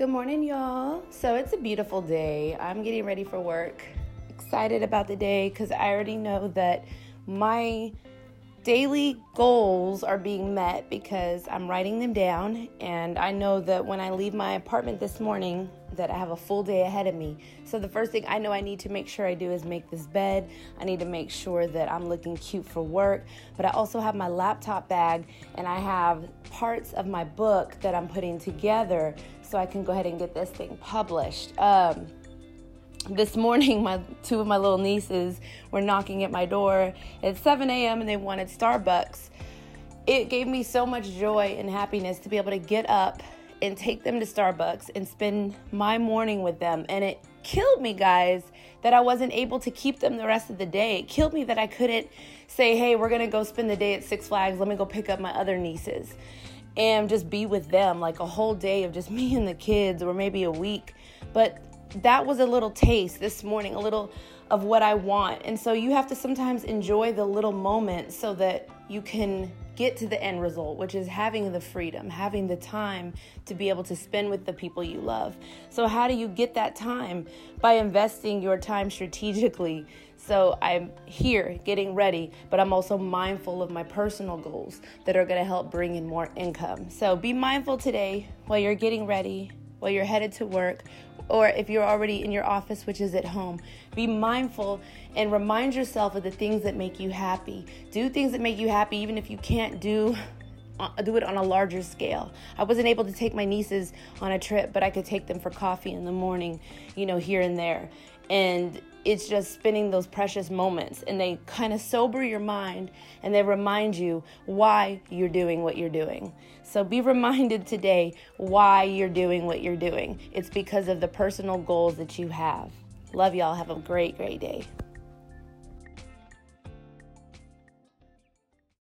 Good morning, y'all. So it's a beautiful day. I'm getting ready for work. Excited about the day because I already know that my daily goals are being met because I'm writing them down and I know that when I leave my apartment this morning that I have a full day ahead of me. So the first thing I know I need to make sure I do is make this bed. I need to make sure that I'm looking cute for work, but I also have my laptop bag and I have parts of my book that I'm putting together so I can go ahead and get this thing published. Um, this morning my two of my little nieces were knocking at my door at 7 a.m and they wanted starbucks. It gave me so much joy and happiness to be able to get up and take them to starbucks and spend my morning with them. And it killed me guys that i wasn't able to keep them the rest of the day. It killed me that i couldn't say hey we're gonna go spend the day at six flags. Let me go pick up my other nieces and just be with them like a whole day of just me and the kids or maybe a week. But that was a little taste this morning, a little of what I want. And so you have to sometimes enjoy the little moments so that you can get to the end result, which is having the freedom, having the time to be able to spend with the people you love. So, how do you get that time? By investing your time strategically. So, I'm here getting ready, but I'm also mindful of my personal goals that are going to help bring in more income. So, be mindful today while you're getting ready, while you're headed to work, or if you're already in your office, which is at home. Be mindful and remind yourself of the things that make you happy. Do things that make you happy, even if you can't do uh, do it on a larger scale. I wasn't able to take my nieces on a trip, but I could take them for coffee in the morning, you know, here and there. And it's just spending those precious moments and they kind of sober your mind and they remind you why you're doing what you're doing. So be reminded today why you're doing what you're doing. It's because of the personal goals that you have. Love y'all. Have a great, great day.